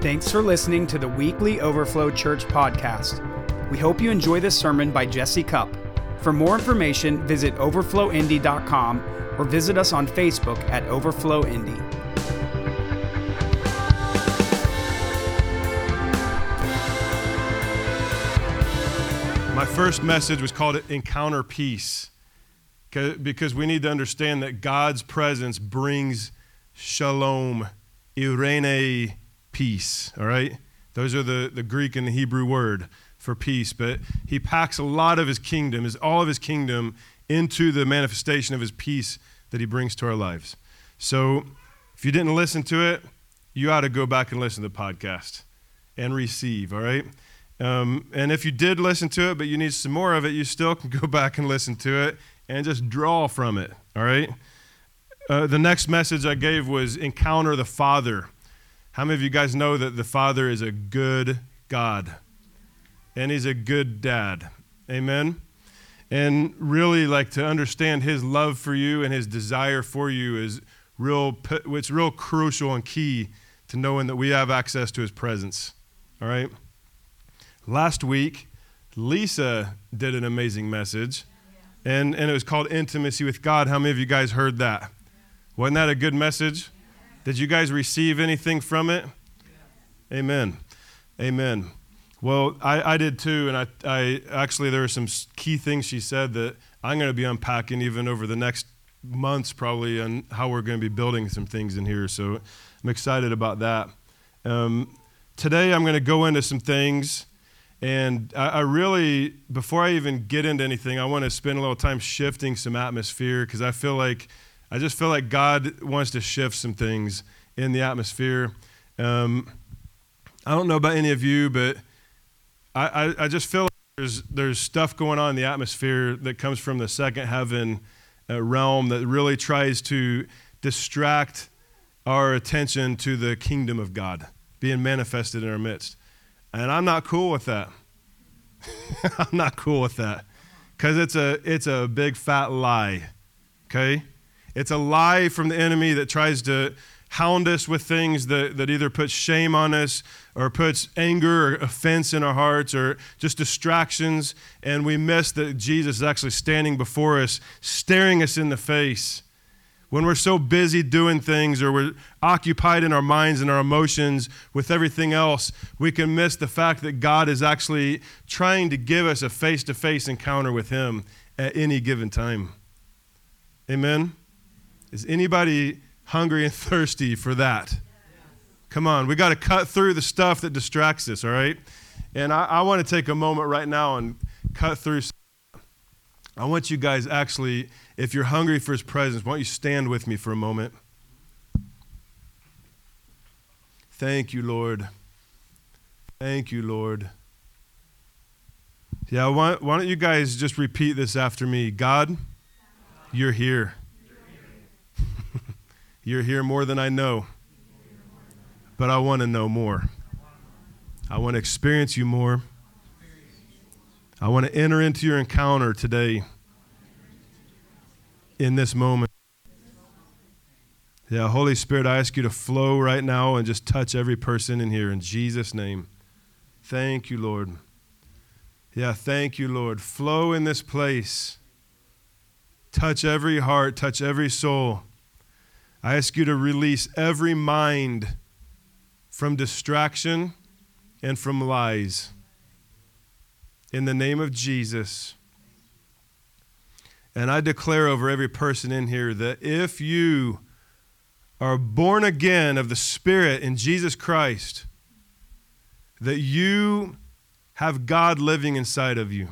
Thanks for listening to the weekly Overflow Church podcast. We hope you enjoy this sermon by Jesse Cup. For more information, visit overflowindy.com or visit us on Facebook at Overflow Indy. My first message was called Encounter Peace because we need to understand that God's presence brings shalom, eirene, peace, all right? Those are the, the Greek and the Hebrew word for peace, but he packs a lot of his kingdom, his, all of his kingdom, into the manifestation of his peace that he brings to our lives. So if you didn't listen to it, you ought to go back and listen to the podcast and receive, all right? Um, and if you did listen to it, but you need some more of it, you still can go back and listen to it and just draw from it, all right? Uh, the next message I gave was encounter the Father. How many of you guys know that the Father is a good God? And He's a good dad. Amen? And really, like to understand His love for you and His desire for you is real, it's real crucial and key to knowing that we have access to His presence. All right? Last week, Lisa did an amazing message, and, and it was called Intimacy with God. How many of you guys heard that? Wasn't that a good message? Did you guys receive anything from it? Amen. Amen. Well, I, I did too, and I, I actually there were some key things she said that I'm going to be unpacking even over the next months, probably, on how we're going to be building some things in here. So I'm excited about that. Um, today, I'm going to go into some things and I, I, really, before I even get into anything, I want to spend a little time shifting some atmosphere because I feel like, I just feel like God wants to shift some things in the atmosphere. Um, I don't know about any of you, but I, I, I, just feel like there's, there's stuff going on in the atmosphere that comes from the second heaven uh, realm that really tries to distract our attention to the kingdom of God being manifested in our midst. And I'm not cool with that. I'm not cool with that. Because it's a, it's a big fat lie. Okay? It's a lie from the enemy that tries to hound us with things that, that either puts shame on us or puts anger or offense in our hearts or just distractions. And we miss that Jesus is actually standing before us, staring us in the face when we're so busy doing things or we're occupied in our minds and our emotions with everything else, we can miss the fact that God is actually trying to give us a face to face encounter with Him at any given time. Amen? Is anybody hungry and thirsty for that? Come on, we got to cut through the stuff that distracts us, all right? And I, I want to take a moment right now and cut through. I want you guys actually if you're hungry for his presence, why don't you stand with me for a moment? Thank you, Lord. Thank you, Lord. Yeah, why, why don't you guys just repeat this after me? God, you're here. You're here more than I know, but I want to know more. I want to experience you more. I want to enter into your encounter today in this moment. Yeah, Holy Spirit, I ask you to flow right now and just touch every person in here in Jesus' name. Thank you, Lord. Yeah, thank you, Lord. Flow in this place. Touch every heart, touch every soul. I ask you to release every mind from distraction and from lies. In the name of Jesus. And I declare over every person in here that if you are born again of the Spirit in Jesus Christ, that you have God living inside of you.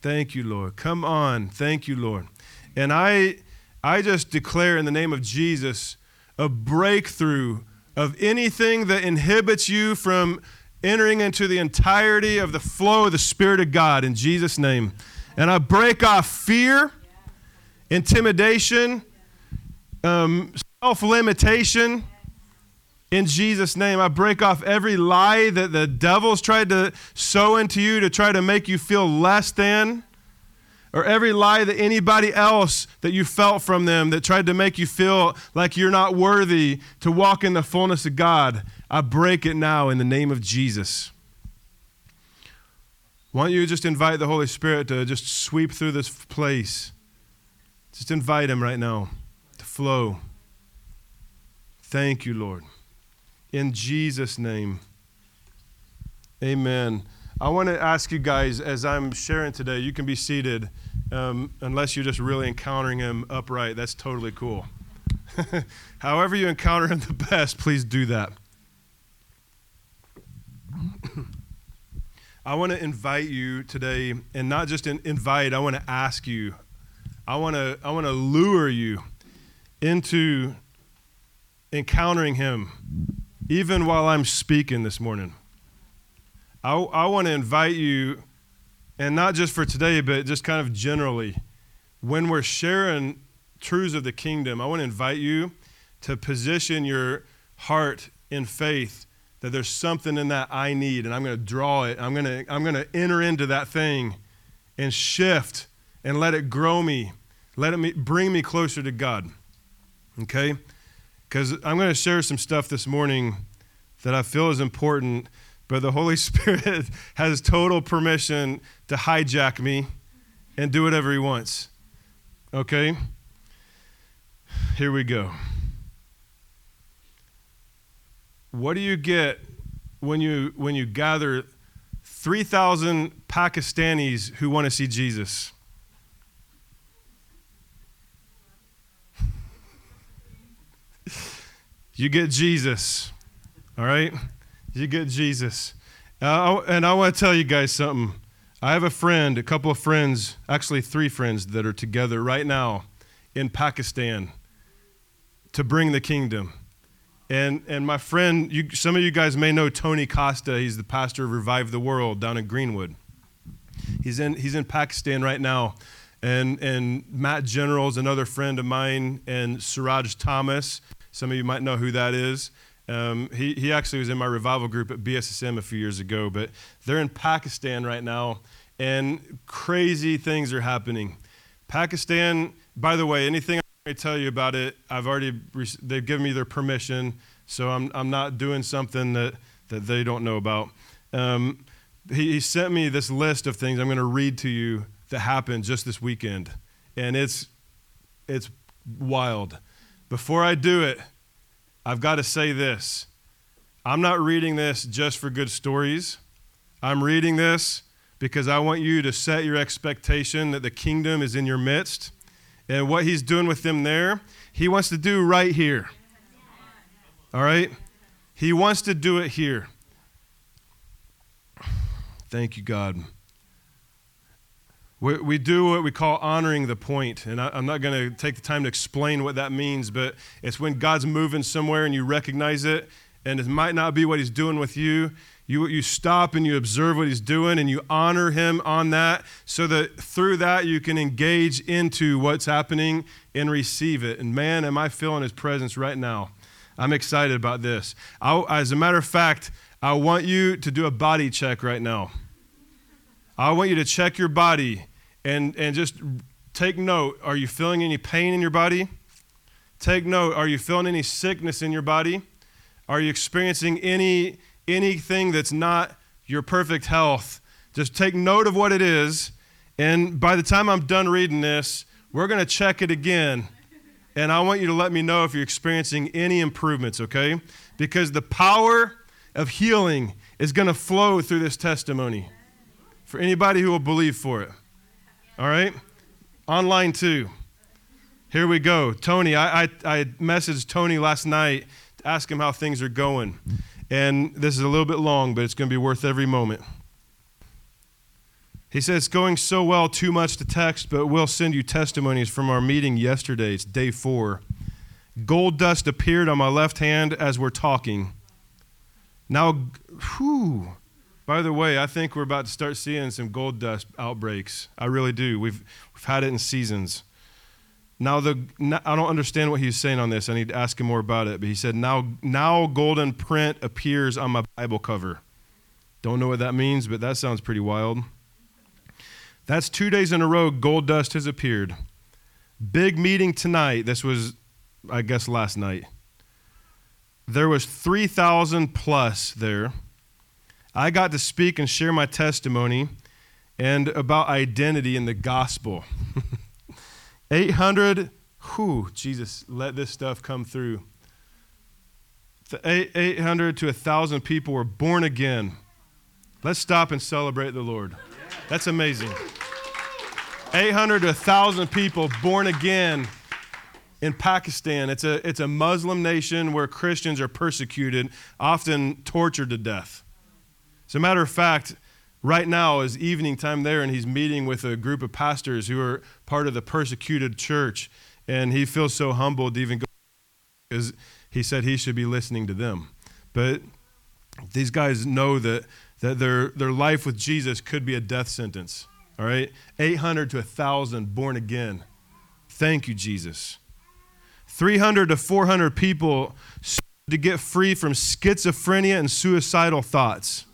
Thank you, Lord. Come on. Thank you, Lord. And I I just declare in the name of Jesus a breakthrough of anything that inhibits you from entering into the entirety of the flow of the Spirit of God in Jesus' name. And I break off fear, intimidation, um, self limitation. In Jesus' name, I break off every lie that the devil's tried to sow into you to try to make you feel less than. Or every lie that anybody else that you felt from them that tried to make you feel like you're not worthy to walk in the fullness of God, I break it now in the name of Jesus. Why don't you just invite the Holy Spirit to just sweep through this place? Just invite Him right now to flow. Thank you, Lord. In Jesus' name, amen. I want to ask you guys, as I'm sharing today, you can be seated um, unless you're just really encountering Him upright. That's totally cool. However, you encounter Him the best, please do that. I want to invite you today, and not just in, invite, I want to ask you. I want to I want to lure you into encountering him even while I'm speaking this morning. I, I want to invite you, and not just for today, but just kind of generally, when we're sharing truths of the kingdom, I want to invite you to position your heart in faith that there's something in that I need, and I'm going to draw it. I'm going to, I'm going to enter into that thing and shift and let it grow me. Let it bring me closer to God. Okay? Because I'm going to share some stuff this morning that I feel is important, but the Holy Spirit has total permission to hijack me and do whatever He wants. Okay? Here we go. What do you get when you when you gather 3,000 Pakistanis who want to see Jesus? you get Jesus. All right? You get Jesus. Uh, and I want to tell you guys something. I have a friend, a couple of friends, actually three friends that are together right now in Pakistan to bring the kingdom. And, and my friend, you, some of you guys may know Tony Costa. He's the pastor of Revive the World down in Greenwood. He's in, he's in Pakistan right now. And, and Matt General is another friend of mine, and Suraj Thomas. Some of you might know who that is. Um, he, he actually was in my revival group at BSSM a few years ago, but they're in Pakistan right now, and crazy things are happening. Pakistan, by the way, anything I tell you about it. I've already, they've given me their permission, so I'm, I'm not doing something that, that they don't know about. Um, he, he sent me this list of things I'm going to read to you that happened just this weekend. And it's, it's wild. Before I do it, I've got to say this. I'm not reading this just for good stories. I'm reading this because I want you to set your expectation that the kingdom is in your midst and what he's doing with them there, he wants to do right here. All right? He wants to do it here. Thank you, God. We, we do what we call honoring the point, and I, I'm not going to take the time to explain what that means, but it's when God's moving somewhere and you recognize it, and it might not be what He's doing with you, you, you stop and you observe what he's doing and you honor him on that so that through that you can engage into what's happening and receive it. And man, am I feeling his presence right now. I'm excited about this. I, as a matter of fact, I want you to do a body check right now. I want you to check your body and, and just take note. Are you feeling any pain in your body? Take note. Are you feeling any sickness in your body? Are you experiencing any anything that's not your perfect health, just take note of what it is. And by the time I'm done reading this, we're going to check it again. And I want you to let me know if you're experiencing any improvements, okay? Because the power of healing is going to flow through this testimony for anybody who will believe for it. All right? Online too. Here we go. Tony, I, I, I messaged Tony last night to ask him how things are going. And this is a little bit long, but it's going to be worth every moment. He says, It's going so well, too much to text, but we'll send you testimonies from our meeting yesterday. It's day four. Gold dust appeared on my left hand as we're talking. Now, whew. By the way, I think we're about to start seeing some gold dust outbreaks. I really do. We've, we've had it in seasons. Now the I don't understand what he's saying on this. I need to ask him more about it. But he said now now golden print appears on my Bible cover. Don't know what that means, but that sounds pretty wild. That's two days in a row, gold dust has appeared. Big meeting tonight. This was, I guess, last night. There was 3,000 plus there. I got to speak and share my testimony and about identity in the gospel. 800, whew, Jesus, let this stuff come through. 800 to 1,000 people were born again. Let's stop and celebrate the Lord. That's amazing. 800 to 1,000 people born again in Pakistan. It's a, it's a Muslim nation where Christians are persecuted, often tortured to death. As a matter of fact, right now is evening time there, and he's meeting with a group of pastors who are part of the persecuted church. And he feels so humbled to even go because he said he should be listening to them. But these guys know that, that their, their life with Jesus could be a death sentence. All right? 800 to 1,000 born again. Thank you, Jesus. 300 to 400 people to get free from schizophrenia and suicidal thoughts.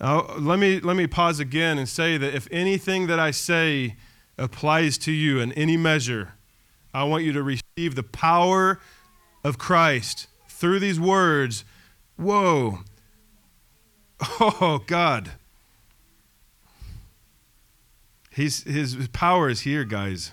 Now, let me, let me pause again and say that if anything that I say applies to you in any measure, I want you to receive the power of Christ through these words. Whoa. Oh, God. He's, his power is here, guys.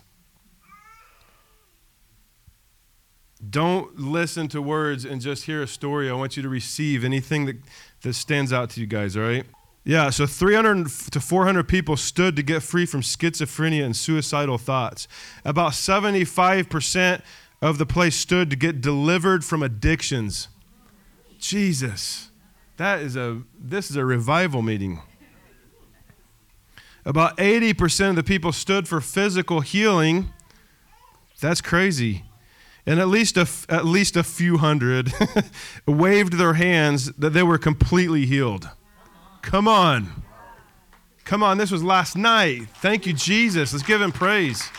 Don't listen to words and just hear a story. I want you to receive anything that, that stands out to you guys, all right? Yeah, so 300 to 400 people stood to get free from schizophrenia and suicidal thoughts. About 75% of the place stood to get delivered from addictions. Jesus. That is a this is a revival meeting. About 80% of the people stood for physical healing. That's crazy. And at least a, at least a few hundred waved their hands that they were completely healed. Come on. Come on, this was last night. Thank you, Jesus. Let's give him praise.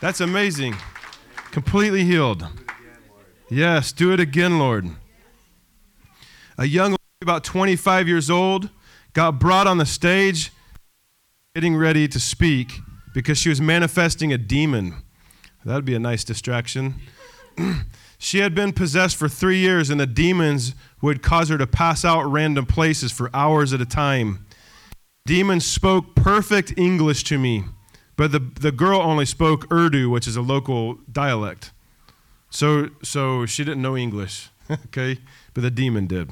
That's amazing. Completely healed. Yes, do it again, Lord. A young lady, about 25 years old, got brought on the stage getting ready to speak because she was manifesting a demon. That would be a nice distraction. she had been possessed for three years, and the demons would cause her to pass out random places for hours at a time. Demons spoke perfect English to me, but the, the girl only spoke Urdu, which is a local dialect. So, so she didn't know English, okay? But the demon did.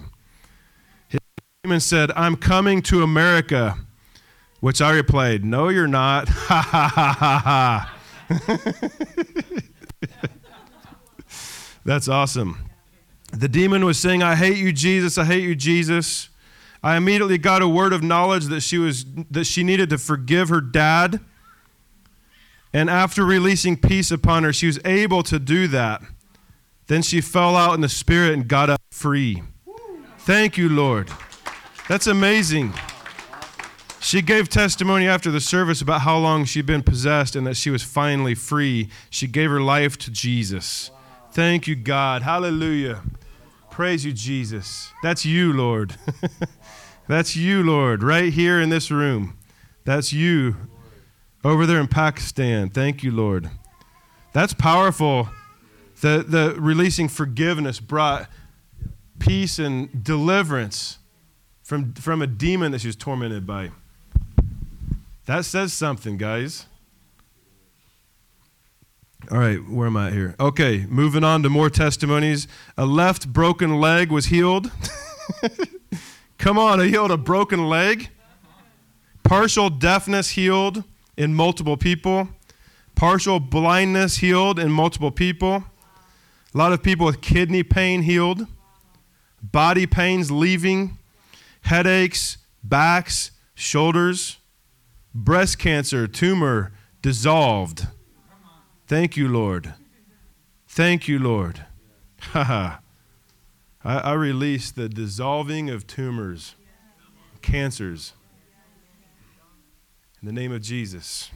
His demon said, I'm coming to America. Which I replied, No, you're not. Ha ha ha ha ha. That's awesome. The demon was saying, I hate you, Jesus. I hate you, Jesus. I immediately got a word of knowledge that she was that she needed to forgive her dad. And after releasing peace upon her, she was able to do that. Then she fell out in the spirit and got up free. Thank you, Lord. That's amazing. She gave testimony after the service about how long she'd been possessed and that she was finally free. She gave her life to Jesus. Thank you, God. Hallelujah. Praise you, Jesus. That's you, Lord. That's you, Lord, right here in this room. That's you over there in Pakistan. Thank you, Lord. That's powerful. The, the releasing forgiveness brought peace and deliverance from, from a demon that she was tormented by. That says something, guys. All right, where am I here? Okay, moving on to more testimonies. A left broken leg was healed. Come on, I healed a broken leg. Partial deafness healed in multiple people. Partial blindness healed in multiple people. A lot of people with kidney pain healed. Body pains leaving. Headaches, backs, shoulders breast cancer tumor dissolved. Thank you, Lord. Thank you, Lord. I, I release the dissolving of tumors, cancers, in the name of Jesus.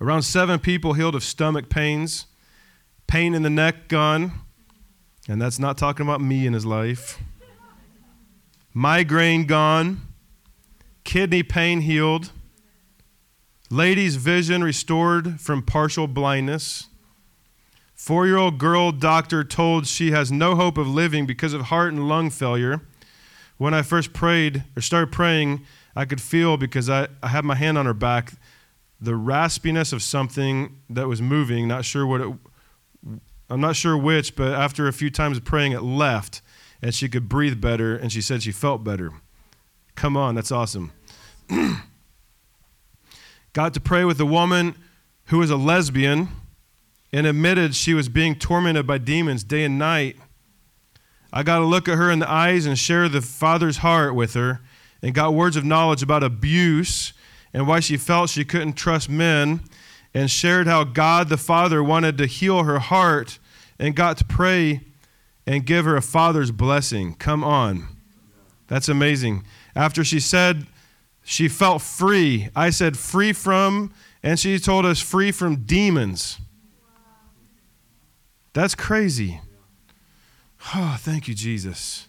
Around seven people healed of stomach pains, pain in the neck gone, and that's not talking about me in his life. migraine gone, kidney pain healed, lady's vision restored from partial blindness. Four year old girl doctor told she has no hope of living because of heart and lung failure. When I first prayed or started praying, I could feel because I, I had my hand on her back the raspiness of something that was moving, not sure what it I'm not sure which, but after a few times of praying, it left and she could breathe better and she said she felt better. Come on, that's awesome. Got to pray with a woman who was a lesbian and admitted she was being tormented by demons day and night. I got to look at her in the eyes and share the Father's heart with her and got words of knowledge about abuse and why she felt she couldn't trust men and shared how God the Father wanted to heal her heart and got to pray and give her a father's blessing. Come on. That's amazing. After she said she felt free, I said free from, and she told us free from demons. That's crazy. Oh, thank you, Jesus.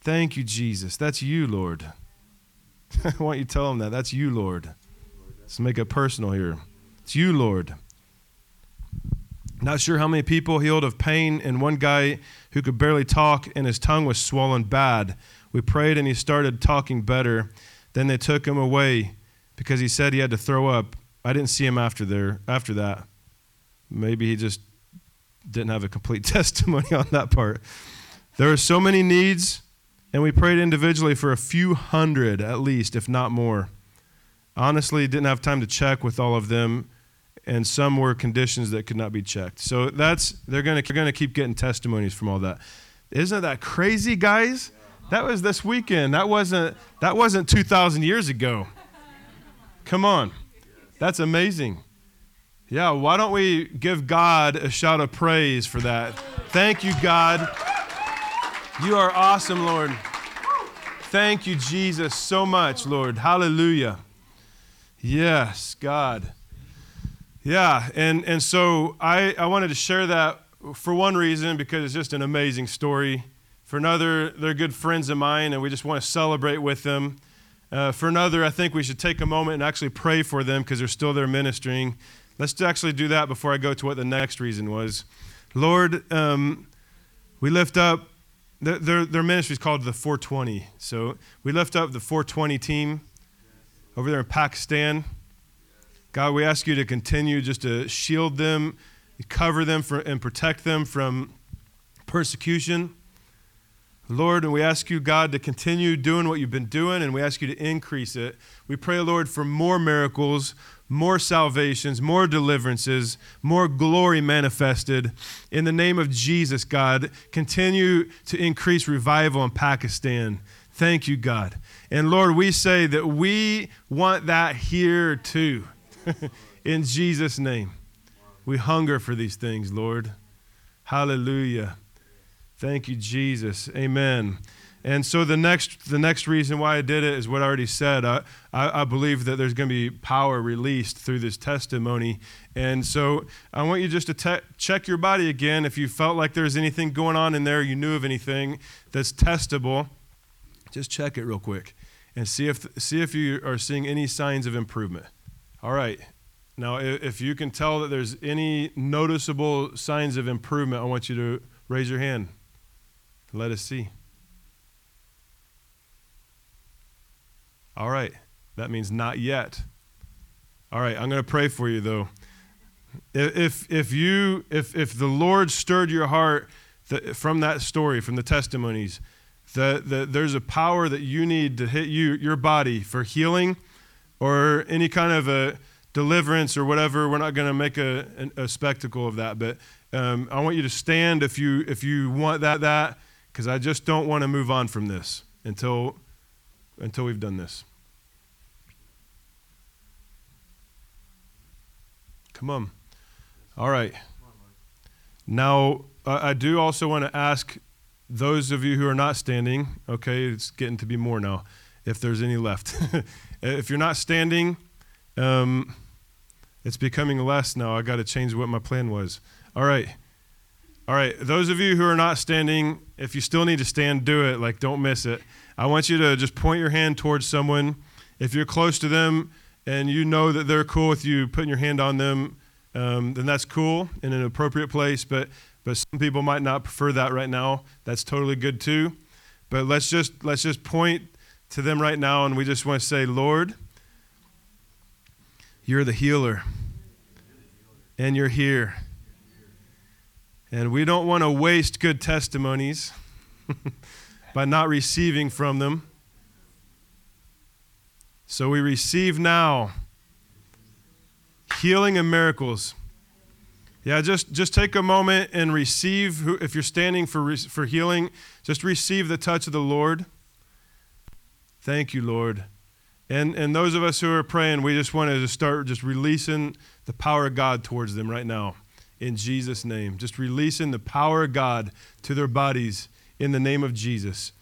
Thank you, Jesus. That's you, Lord. I want you tell them that. That's you, Lord. Let's make it personal here. It's you, Lord. Not sure how many people healed of pain, and one guy who could barely talk and his tongue was swollen bad. We prayed and he started talking better. Then they took him away because he said he had to throw up. I didn't see him after there after that. Maybe he just didn't have a complete testimony on that part. There were so many needs, and we prayed individually for a few hundred at least, if not more. Honestly, didn't have time to check with all of them and some were conditions that could not be checked. So that's they're to going to keep getting testimonies from all that. Isn't that crazy, guys? That was this weekend. That wasn't that wasn't 2000 years ago. Come on. That's amazing. Yeah, why don't we give God a shout of praise for that? Thank you, God. You are awesome, Lord. Thank you, Jesus, so much, Lord. Hallelujah. Yes, God. Yeah, and, and so I, I wanted to share that for one reason because it's just an amazing story. For another, they're good friends of mine, and we just want to celebrate with them. Uh, for another, I think we should take a moment and actually pray for them because they're still there ministering. Let's actually do that before I go to what the next reason was. Lord, um, we lift up, their, their ministry is called the 420. So we lift up the 420 team over there in Pakistan. God, we ask you to continue just to shield them, cover them for, and protect them from persecution. Lord, and we ask you, God, to continue doing what you've been doing, and we ask you to increase it. We pray, Lord, for more miracles, more salvations, more deliverances, more glory manifested. In the name of Jesus, God, continue to increase revival in Pakistan. Thank you, God. And Lord, we say that we want that here too. In Jesus' name. We hunger for these things, Lord. Hallelujah. Thank you, Jesus. Amen. And so the next, the next reason why I did it is what I already said. I, I, I believe that there's going to be power released through this testimony. And so I want you just to te- check your body again. If you felt like there's anything going on in there, you knew of anything that's testable, just check it real quick and see if, see if you are seeing any signs of improvement. All right. Now, if you can tell that there's any noticeable signs of improvement, I want you to raise your hand. Let us see. All right. That means not yet. All right. I'm going to pray for you, though. If, if, you, if, if the Lord stirred your heart from that story, from the testimonies, that, that there's a power that you need to hit you, your body for healing or any kind of a deliverance or whatever. We're not going to make a, a, a, spectacle of that, but um, I want you to stand if you if you want that that because I just don't want to move on from this until until we've done this. Come on. All right. Now I do also want to ask those of you who are not standing. Okay, it's getting to be more now. If there's any left. If you're not standing, um, it's becoming less now. I got to change what my plan was. All right. All right, those of you who are not standing, if you still need to stand, do it. Like, don't miss it. I want you to just point your hand towards someone. If you're close to them and you know that they're cool with you putting your hand on them, um, then that's cool in an appropriate place. But but some people might not prefer that right now. That's totally good too. But let's just let's just point to them right now, and we just want to say, Lord, you're the healer, and you're here. And we don't want to waste good testimonies by not receiving from them. So we receive now healing and miracles. Yeah, just, just take a moment and receive, if you're standing for, for healing, just receive the touch of the Lord. Thank you, Lord. And, and those of us who are praying, we just want to start just releasing the power of God towards them right now in Jesus' name. Just releasing the power of God to their bodies in the name of Jesus.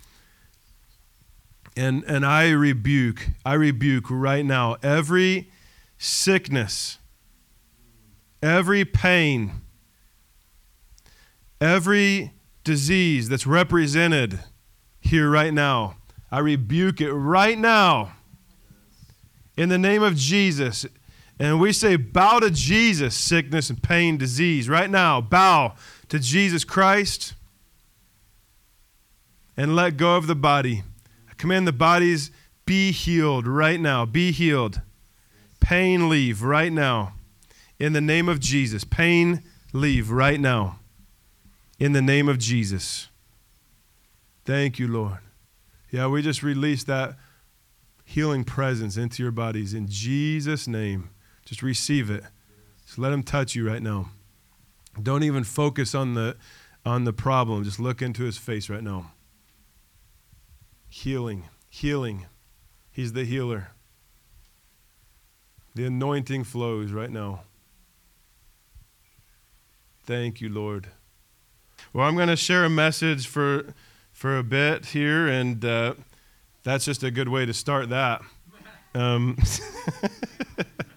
And, and I rebuke, I rebuke right now every sickness, every pain, every disease that's represented here right now. I rebuke it right now in the name of Jesus. And we say, bow to Jesus, sickness and pain, disease. Right now, bow to Jesus Christ and let go of the body. I command the bodies be healed right now. Be healed. Pain leave right now. In the name of Jesus. Pain leave right now. In the name of Jesus. Thank you, Lord. Yeah, we just released that healing presence into your bodies in Jesus' name. Just receive it. Just let him touch you right now. Don't even focus on the on the problem. Just look into his face right now. Healing, healing. He's the healer. The anointing flows right now. Thank you, Lord. Well, I'm going to share a message for for a bit here, and uh, that's just a good way to start that. Um,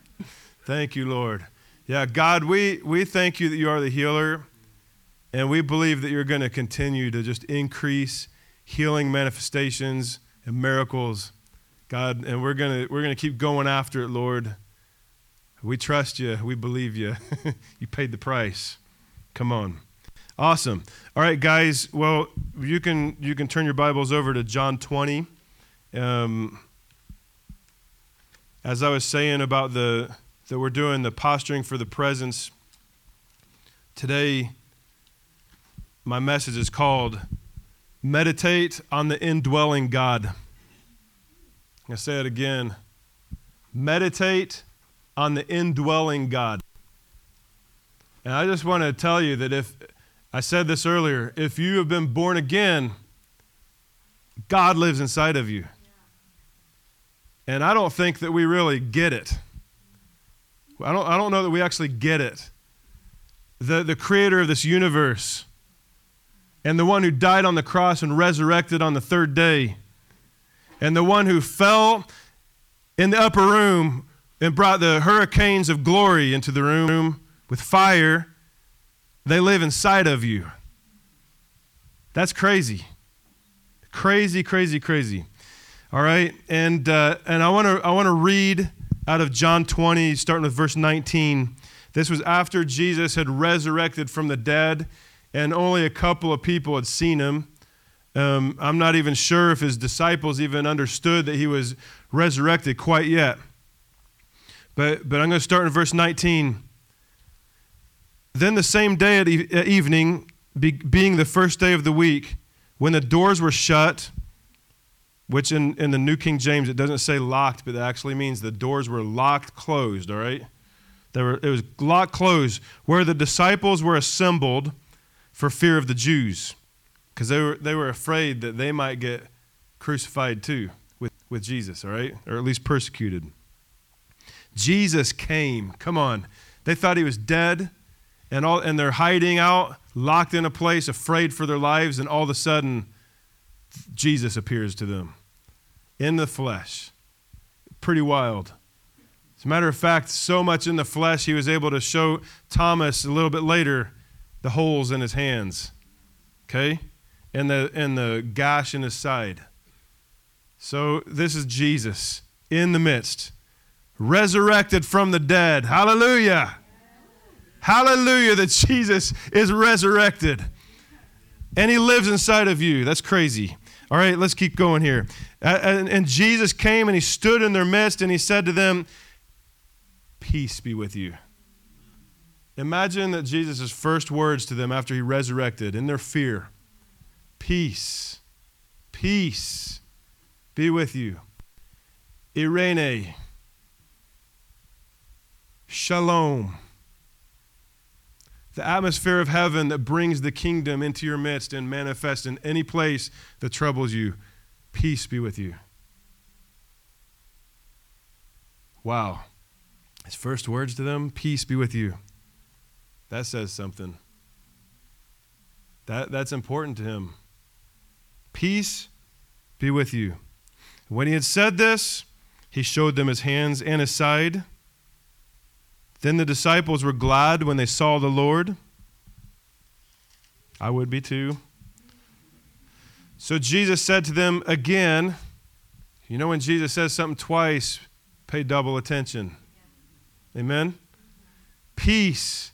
Thank you, Lord. Yeah, God, we, we thank you that you are the healer, and we believe that you're going to continue to just increase healing manifestations and miracles, God, and we're going to we're going to keep going after it, Lord. We trust you. We believe you. you paid the price. Come on. Awesome. All right, guys. Well, you can you can turn your Bibles over to John 20. Um, as I was saying about the that we're doing the posturing for the presence. Today, my message is called Meditate on the Indwelling God. I say it again. Meditate on the indwelling God. And I just want to tell you that if, I said this earlier, if you have been born again, God lives inside of you. And I don't think that we really get it. I don't, I don't know that we actually get it. The, the creator of this universe and the one who died on the cross and resurrected on the third day, and the one who fell in the upper room and brought the hurricanes of glory into the room with fire, they live inside of you. That's crazy. Crazy, crazy, crazy. All right, and uh, and I want to I want to read out of John 20, starting with verse 19. This was after Jesus had resurrected from the dead, and only a couple of people had seen him. Um, I'm not even sure if his disciples even understood that he was resurrected quite yet. But, but I'm going to start in verse 19. Then the same day at, e- at evening, be, being the first day of the week, when the doors were shut, which in, in the New King James, it doesn't say locked, but it actually means the doors were locked closed, all right? They were, it was locked closed, where the disciples were assembled for fear of the Jews, because they were, they were afraid that they might get crucified too with, with Jesus, all right? Or at least persecuted. Jesus came. Come on. They thought he was dead, and, all, and they're hiding out, locked in a place, afraid for their lives, and all of a sudden, Jesus appears to them in the flesh. Pretty wild. As a matter of fact, so much in the flesh, he was able to show Thomas a little bit later the holes in his hands, okay, and the and the gash in his side. So this is Jesus in the midst, resurrected from the dead. Hallelujah. Hallelujah that Jesus is resurrected. And he lives inside of you. That's crazy. All right, let's keep going here. And, and Jesus came and he stood in their midst and he said to them, Peace be with you. Imagine that Jesus' first words to them after he resurrected in their fear Peace, peace be with you. Eirene, shalom. The atmosphere of heaven that brings the kingdom into your midst and manifests in any place that troubles you. Peace be with you. Wow. His first words to them, peace be with you. That says something. That, that's important to him. Peace be with you. When he had said this, he showed them his hands and his side. Then the disciples were glad when they saw the Lord. I would be too. So Jesus said to them again, you know, when Jesus says something twice, pay double attention. Amen? Peace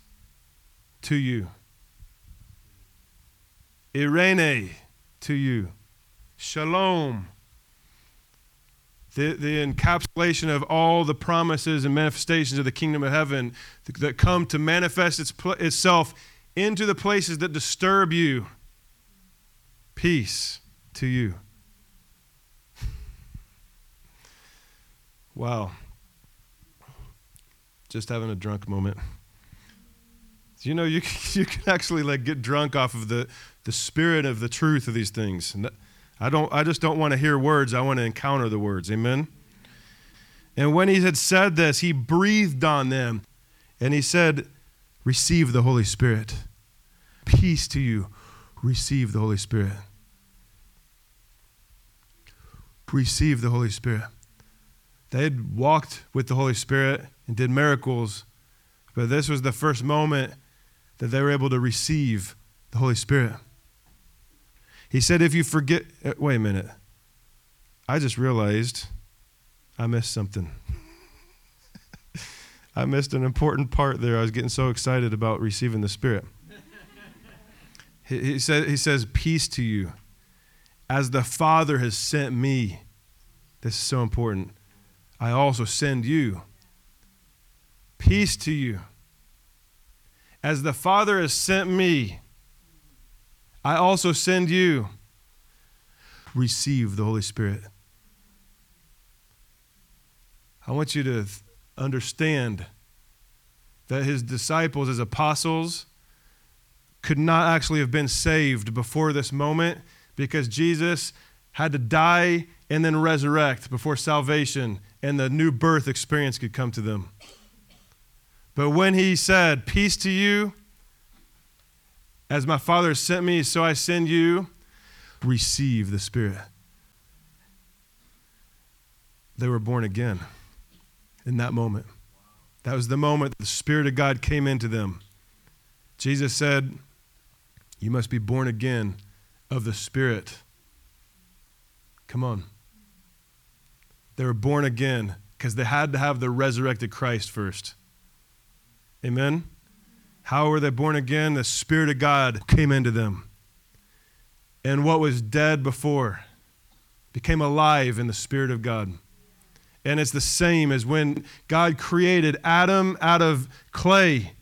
to you. Eirene to you. Shalom. The, the encapsulation of all the promises and manifestations of the kingdom of heaven that come to manifest its, itself into the places that disturb you. Peace to you. Wow. Just having a drunk moment. You know, you can, you can actually like get drunk off of the, the spirit of the truth of these things. And I don't I just don't want to hear words, I want to encounter the words. Amen. And when he had said this, he breathed on them and he said, "Receive the Holy Spirit. Peace to you. Receive the Holy Spirit." Receive the Holy Spirit. They had walked with the Holy Spirit and did miracles, but this was the first moment that they were able to receive the Holy Spirit. He said, if you forget, uh, wait a minute. I just realized I missed something. I missed an important part there. I was getting so excited about receiving the Spirit. he, he, said, he says, Peace to you. As the Father has sent me, this is so important, I also send you. Peace to you. As the Father has sent me, I also send you. Receive the Holy Spirit. I want you to understand that his disciples, his apostles, could not actually have been saved before this moment because Jesus had to die and then resurrect before salvation and the new birth experience could come to them. But when he said, Peace to you, as my Father sent me, so I send you. Receive the Spirit. They were born again in that moment. That was the moment the Spirit of God came into them. Jesus said, You must be born again of the Spirit. Come on. They were born again because they had to have the resurrected Christ first. Amen? How were they born again? The Spirit of God came into them. And what was dead before became alive in the Spirit of God. And it's the same as when God created Adam out of clay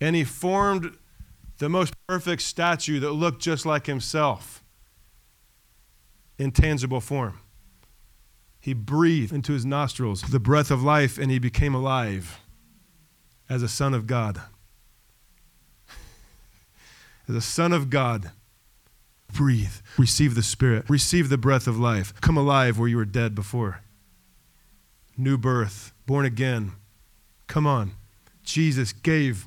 and he formed the most perfect statue that looked just like himself in tangible form. He breathed into his nostrils the breath of life and he became alive as a son of God as a son of God, breathe, receive the Spirit, receive the breath of life, come alive where you were dead before. New birth, born again. Come on. Jesus gave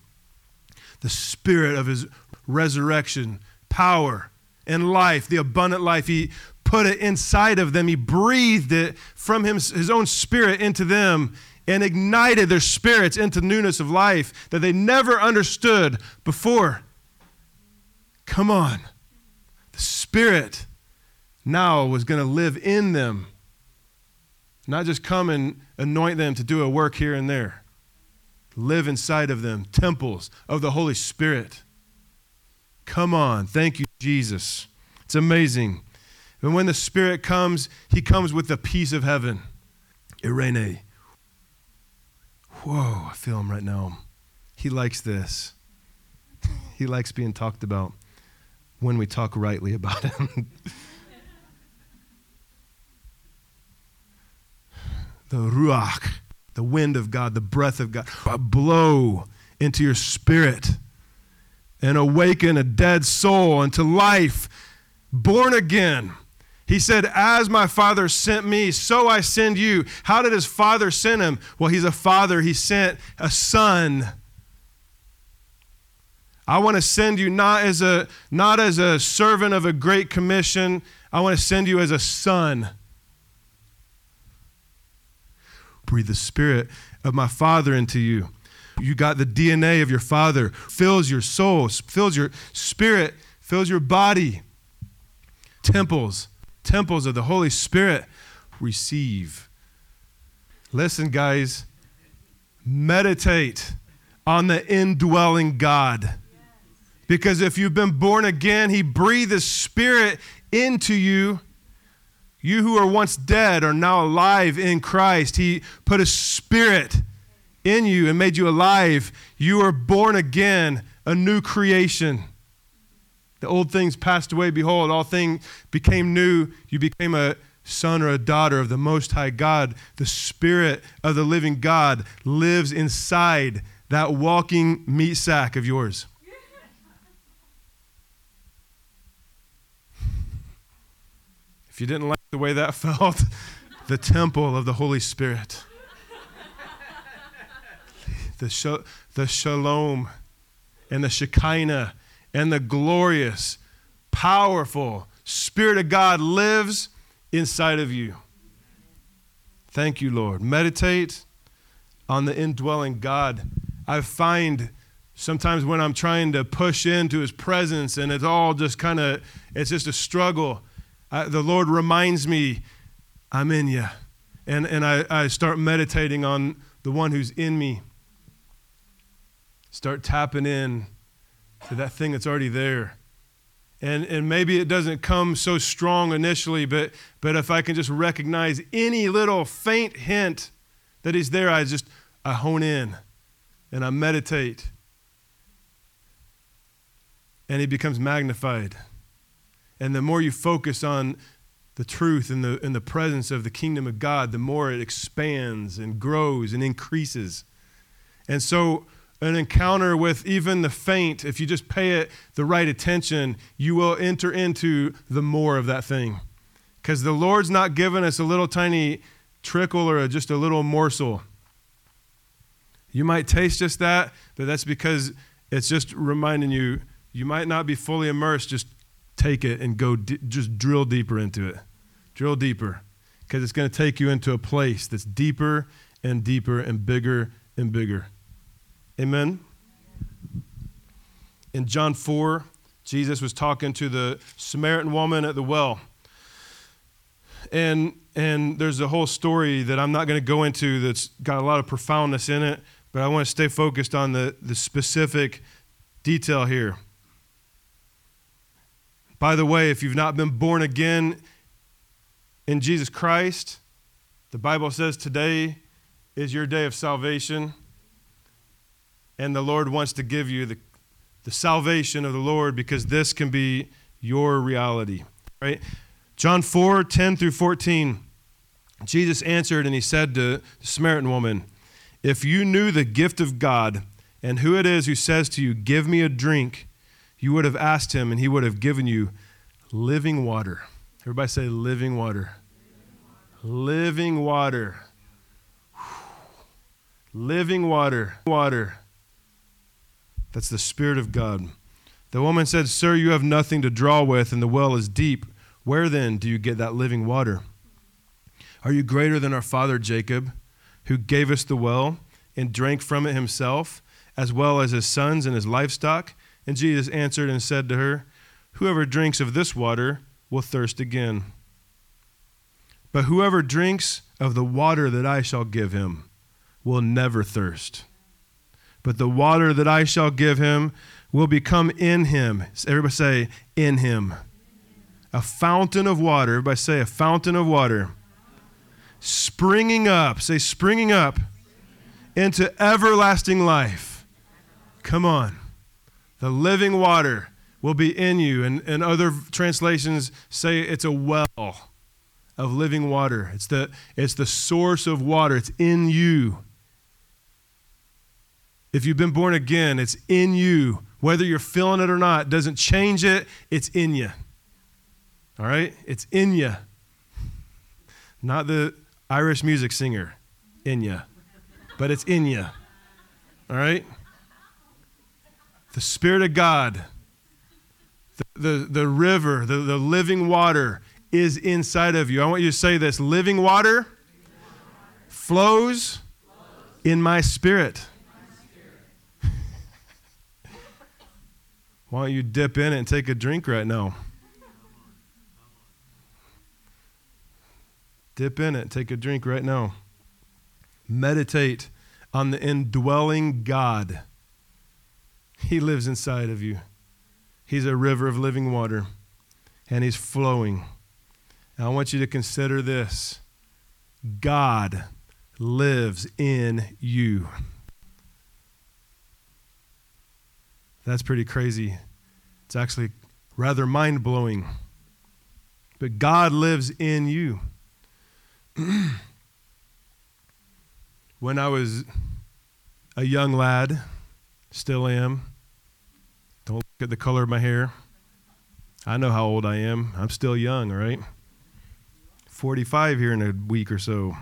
the Spirit of His resurrection, power, and life, the abundant life. He put it inside of them. He breathed it from His own Spirit into them and ignited their spirits into newness of life that they never understood before. Come on. The Spirit now was going to live in them, not just come and anoint them to do a work here and there. Live inside of them, temples of the Holy Spirit. Come on. Thank you, Jesus. It's amazing. And when the Spirit comes, He comes with the peace of heaven. Eirene. Whoa, I feel Him right now. He likes this. He likes being talked about when we talk rightly about Him. the Ruach, the wind of God, the breath of God, a blow into your spirit and awaken a dead soul into life, born again. He said, As my Father sent me, so I send you. How did his Father send him? Well, he's a Father. He sent a Son. I want to send you not as a, not as a servant of a great commission, I want to send you as a son. Breathe the Spirit of my Father into you. You got the DNA of your Father, fills your soul, fills your spirit, fills your body. Temples, temples of the Holy Spirit. Receive. Listen, guys, meditate on the indwelling God. Because if you've been born again, He breathed His Spirit into you. You who are once dead are now alive in Christ. He put a spirit in you and made you alive. You are born again, a new creation. The old things passed away. Behold, all things became new. You became a son or a daughter of the Most High God. The Spirit of the living God lives inside that walking meat sack of yours. If you didn't like the way that felt, the temple of the Holy Spirit. The, sh- the shalom and the Shekinah and the glorious, powerful Spirit of God lives inside of you. Thank you, Lord. Meditate on the indwelling God. I find sometimes when I'm trying to push into his presence and it's all just kind of, it's just a struggle. I, the Lord reminds me, I'm in you. And, and I, I start meditating on the one who's in me. Start tapping in to that thing that's already there. And, and maybe it doesn't come so strong initially, but, but if I can just recognize any little faint hint that he's there, I just I hone in and I meditate. And he becomes magnified. And the more you focus on the truth and the, and the presence of the kingdom of God, the more it expands and grows and increases. And so, an encounter with even the faint, if you just pay it the right attention, you will enter into the more of that thing. Because the Lord's not giving us a little tiny trickle or just a little morsel. You might taste just that, but that's because it's just reminding you you might not be fully immersed. Just take it and go, d- just drill deeper into it. Drill deeper. Because it's going to take you into a place that's deeper and deeper and bigger and bigger. Amen? In John 4, Jesus was talking to the Samaritan woman at the well. And, and there's a whole story that I'm not going to go into that's got a lot of profoundness in it, but I want to stay focused on the, the specific detail here. By the way, if you've not been born again in Jesus Christ, the Bible says today is your day of salvation. And the Lord wants to give you the, the salvation of the Lord because this can be your reality. Right? John 4 10 through 14. Jesus answered and he said to the Samaritan woman, If you knew the gift of God and who it is who says to you, Give me a drink, you would have asked him, and he would have given you living water. Everybody say, living water. Living water. Living water. Water. That's the Spirit of God. The woman said, Sir, you have nothing to draw with, and the well is deep. Where then do you get that living water? Are you greater than our father Jacob, who gave us the well and drank from it himself, as well as his sons and his livestock? And Jesus answered and said to her, Whoever drinks of this water will thirst again. But whoever drinks of the water that I shall give him will never thirst. But the water that I shall give him will become in him. Everybody say, in him. A fountain of water. Everybody say, a fountain of water. Springing up. Say, springing up into everlasting life. Come on. The living water will be in you. And, and other translations say it's a well of living water. It's the, it's the source of water. It's in you. If you've been born again, it's in you. Whether you're feeling it or not, doesn't change it. It's in you. All right? It's in you. Not the Irish music singer, in you, but it's in you. All right? The Spirit of God, the, the, the river, the, the living water is inside of you. I want you to say this living water flows in my spirit. Why don't you dip in it and take a drink right now? Dip in it, take a drink right now. Meditate on the indwelling God. He lives inside of you. He's a river of living water, and He's flowing. And I want you to consider this God lives in you. That's pretty crazy. It's actually rather mind blowing. But God lives in you. when I was a young lad, still am, don't look at the color of my hair. I know how old I am. I'm still young, right? 45 here in a week or so.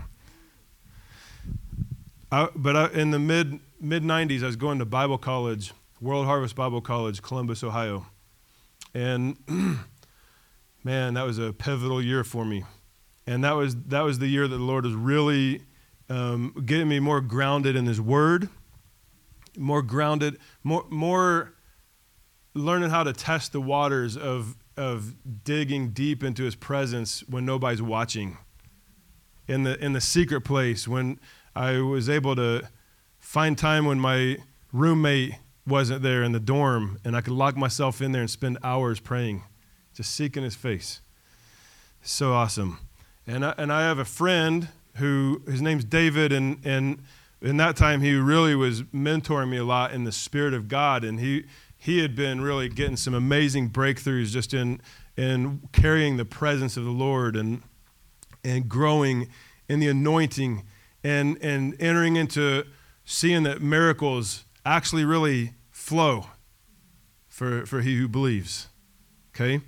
I, but I, in the mid mid 90s, I was going to Bible college World Harvest Bible College, Columbus, Ohio. And man, that was a pivotal year for me. And that was, that was the year that the Lord was really um, getting me more grounded in His Word, more grounded, more, more learning how to test the waters of, of digging deep into His presence when nobody's watching. In the, in the secret place, when I was able to find time when my roommate wasn't there in the dorm, and I could lock myself in there and spend hours praying, just seeking His face. So awesome. And I, and I have a friend who his name's David, and and in that time he really was mentoring me a lot in the Spirit of God, and he he had been really getting some amazing breakthroughs just in in carrying the presence of the Lord and and growing in the anointing and and entering into seeing that miracles actually really flow for, for he who believes. Okay?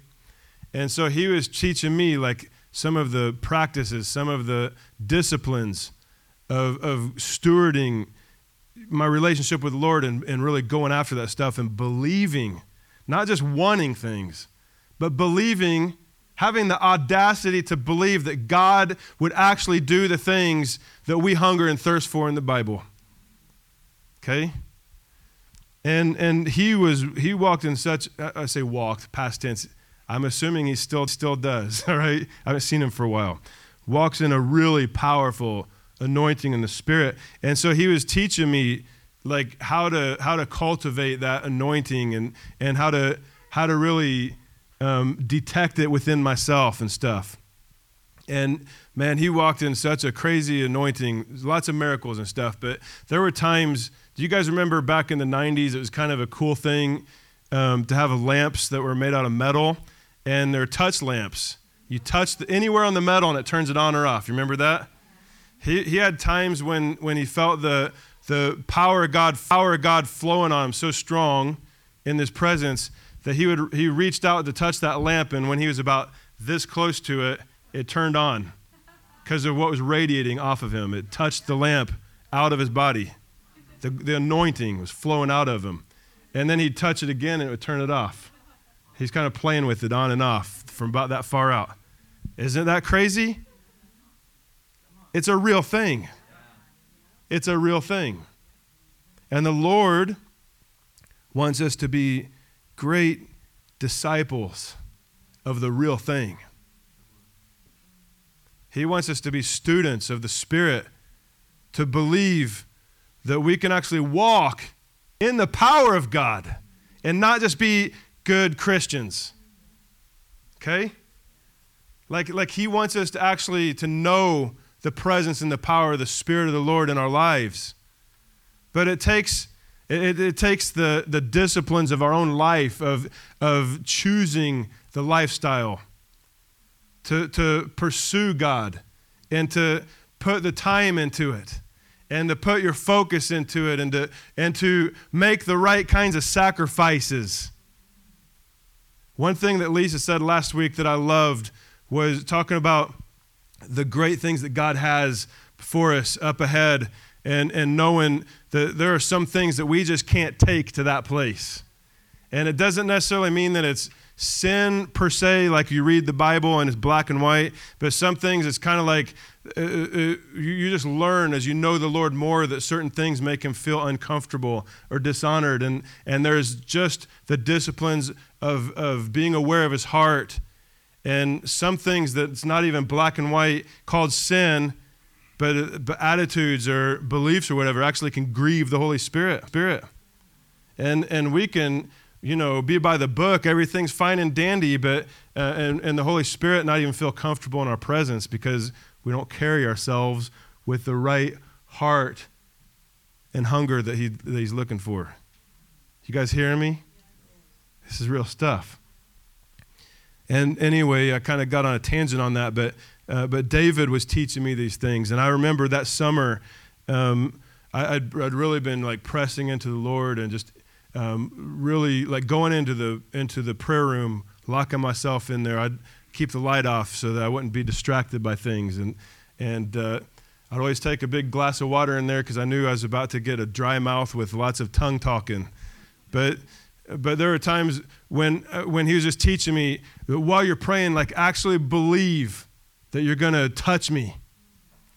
And so he was teaching me like some of the practices, some of the disciplines of, of stewarding my relationship with the Lord and, and really going after that stuff and believing, not just wanting things, but believing, having the audacity to believe that God would actually do the things that we hunger and thirst for in the Bible. Okay? And, and he was he walked in such I say walked past tense. I'm assuming he still still does. All right, I haven't seen him for a while. Walks in a really powerful anointing in the spirit, and so he was teaching me like how to how to cultivate that anointing and and how to how to really um, detect it within myself and stuff. And man, he walked in such a crazy anointing, lots of miracles and stuff. But there were times do you guys remember back in the 90s, it was kind of a cool thing um, to have lamps that were made out of metal, and they're touch lamps. You touch the, anywhere on the metal and it turns it on or off. You remember that? He, he had times when, when he felt the, the power of God, power of God flowing on him so strong in this presence that he would he reached out to touch that lamp, and when he was about this close to it, it turned on because of what was radiating off of him. It touched the lamp out of his body. The, the anointing was flowing out of him. And then he'd touch it again and it would turn it off. He's kind of playing with it on and off from about that far out. Isn't that crazy? It's a real thing. It's a real thing. And the Lord wants us to be great disciples of the real thing. He wants us to be students of the Spirit, to believe that we can actually walk in the power of God and not just be good Christians. Okay? Like, like he wants us to actually to know the presence and the power of the Spirit of the Lord in our lives. But it takes it, it, takes the, the disciplines of our own life of, of choosing the lifestyle to, to pursue God and to put the time into it and to put your focus into it and to, and to make the right kinds of sacrifices. One thing that Lisa said last week that I loved was talking about the great things that God has for us up ahead and, and knowing that there are some things that we just can't take to that place. And it doesn't necessarily mean that it's sin per se, like you read the Bible and it's black and white, but some things it's kind of like uh, uh, you just learn as you know the Lord more that certain things make him feel uncomfortable or dishonored. And, and there's just the disciplines of, of being aware of his heart. And some things that's not even black and white called sin, but, but attitudes or beliefs or whatever actually can grieve the Holy Spirit. Spirit. And, and we can you know, be by the book, everything's fine and dandy, but uh, and, and the Holy Spirit not even feel comfortable in our presence because we don't carry ourselves with the right heart and hunger that, he, that He's looking for. You guys hearing me? This is real stuff. And anyway, I kind of got on a tangent on that, but uh, but David was teaching me these things, and I remember that summer, um, I, would I'd really been like pressing into the Lord and just um, really like going into the into the prayer room, locking myself in there. I'd keep the light off so that I wouldn't be distracted by things, and and uh, I'd always take a big glass of water in there because I knew I was about to get a dry mouth with lots of tongue talking. But but there were times when uh, when he was just teaching me that while you're praying, like actually believe that you're going to touch me,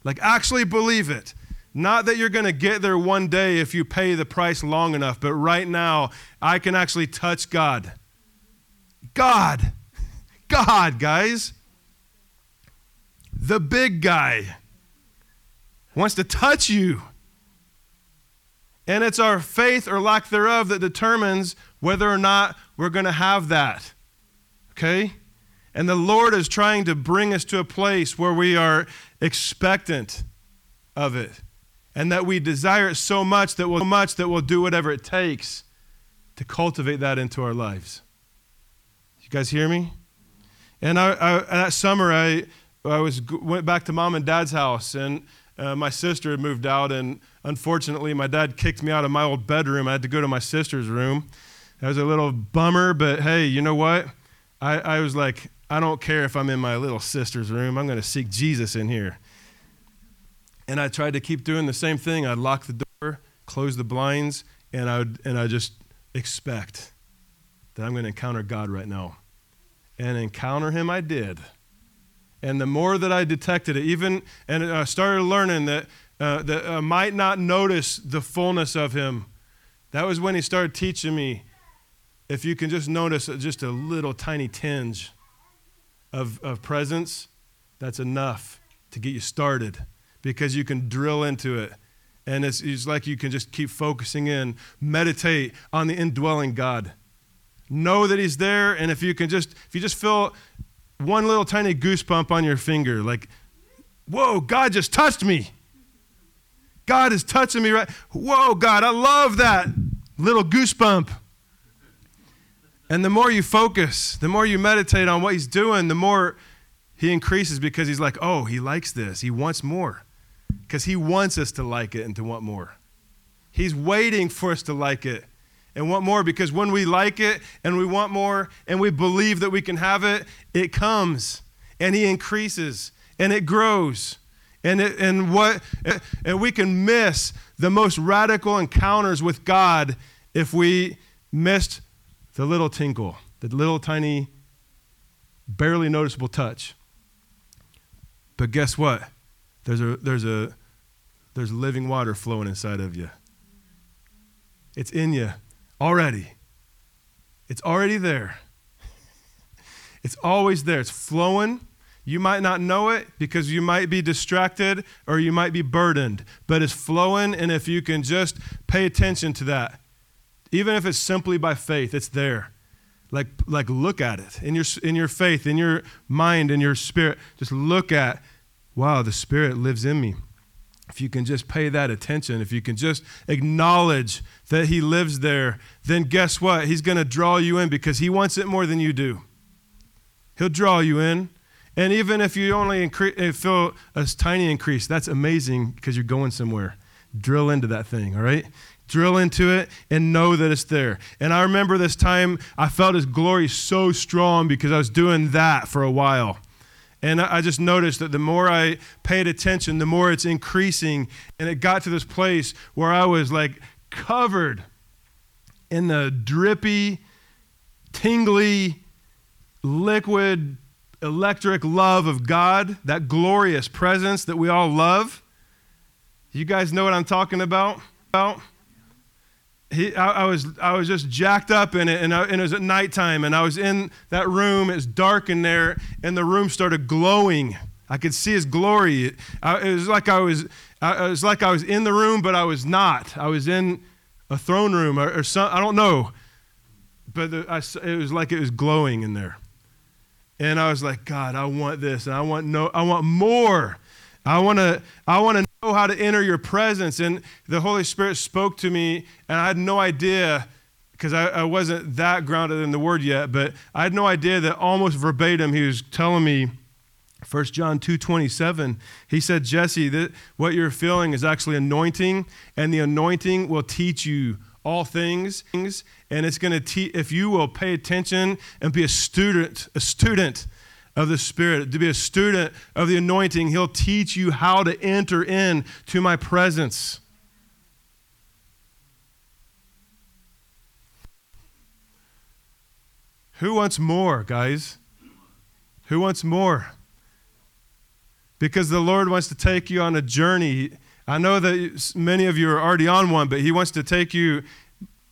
like actually believe it. Not that you're going to get there one day if you pay the price long enough, but right now, I can actually touch God. God. God, guys. The big guy wants to touch you. And it's our faith or lack thereof that determines whether or not we're going to have that. Okay? And the Lord is trying to bring us to a place where we are expectant of it and that we desire it so much that we'll, so much that we'll do whatever it takes to cultivate that into our lives. You guys hear me? And I, I, that summer, I, I was, went back to mom and dad's house, and uh, my sister had moved out, and unfortunately, my dad kicked me out of my old bedroom. I had to go to my sister's room. That was a little bummer, but hey, you know what? I, I was like, I don't care if I'm in my little sister's room. I'm going to seek Jesus in here. And I tried to keep doing the same thing. I'd lock the door, close the blinds, and I would and I just expect that I'm going to encounter God right now. And encounter him I did. And the more that I detected it, even and I started learning that uh, that I might not notice the fullness of him. That was when he started teaching me if you can just notice just a little tiny tinge of, of presence, that's enough to get you started because you can drill into it. And it's, it's like you can just keep focusing in, meditate on the indwelling God. Know that He's there, and if you can just, if you just feel one little tiny goosebump on your finger, like, whoa, God just touched me. God is touching me right. Whoa, God, I love that little goosebump. And the more you focus, the more you meditate on what he's doing, the more he increases because he's like, oh, he likes this. He wants more because He wants us to like it and to want more. He's waiting for us to like it and want more because when we like it and we want more and we believe that we can have it, it comes and He increases and it grows. And, it, and, what, and we can miss the most radical encounters with God if we missed the little tinkle, the little tiny, barely noticeable touch. But guess what? There's a, there's a, there's living water flowing inside of you. It's in you already. It's already there. It's always there. It's flowing. You might not know it because you might be distracted or you might be burdened, but it's flowing. And if you can just pay attention to that, even if it's simply by faith, it's there. Like, like look at it in your, in your faith, in your mind, in your spirit. Just look at, wow, the Spirit lives in me. If you can just pay that attention, if you can just acknowledge that He lives there, then guess what? He's going to draw you in because He wants it more than you do. He'll draw you in. And even if you only increase, eh, feel a tiny increase, that's amazing because you're going somewhere. Drill into that thing, all right? Drill into it and know that it's there. And I remember this time I felt His glory so strong because I was doing that for a while. And I just noticed that the more I paid attention, the more it's increasing. And it got to this place where I was like covered in the drippy, tingly, liquid, electric love of God, that glorious presence that we all love. You guys know what I'm talking about? about? He, I, I, was, I was just jacked up in it, and, I, and, it was at nighttime, and I was in that room. It's dark in there, and the room started glowing. I could see His glory. It, I, it was like I was, I, it was like I was in the room, but I was not. I was in a throne room or, or some, I don't know, but the, I, it was like it was glowing in there. And I was like, God, I want this, and I want no, I want more. I want to I want to know how to enter your presence. And the Holy Spirit spoke to me and I had no idea because I, I, wasn't that grounded in the word yet but I had no idea that almost verbatim he was telling me 1 John 2:27 he said Jesse that what you're feeling is actually anointing and the anointing will teach you all things and it's going to teach if you will pay attention and be a student a student of the Spirit, to be a student of the anointing. He'll teach you how to enter in to my presence. Who wants more, guys? Who wants more? Because the Lord wants to take you on a journey. I know that many of you are already on one, but He wants to take you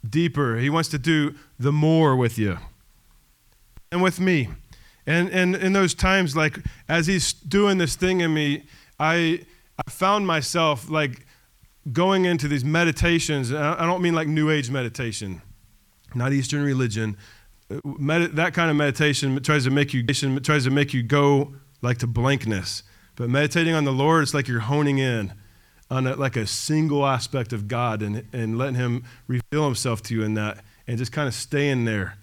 deeper. He wants to do the more with you and with me. And, and in those times, like as he's doing this thing in me, I, I found myself like going into these meditations. I don't mean like New Age meditation, not Eastern religion. Medi- that kind of meditation tries to make you tries to make you go like to blankness. But meditating on the Lord, it's like you're honing in on a, like a single aspect of God and, and letting Him reveal Himself to you in that, and just kind of staying there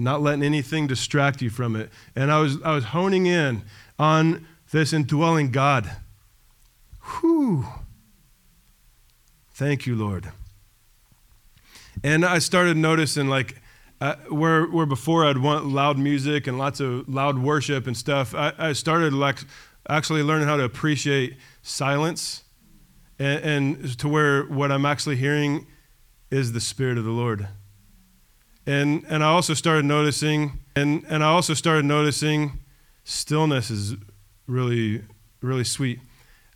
not letting anything distract you from it. And I was, I was honing in on this indwelling God. Whew. Thank you, Lord. And I started noticing, like, uh, where, where before I'd want loud music and lots of loud worship and stuff, I, I started like actually learning how to appreciate silence and, and to where what I'm actually hearing is the Spirit of the Lord. And, and I also started noticing, and, and I also started noticing stillness is really, really sweet.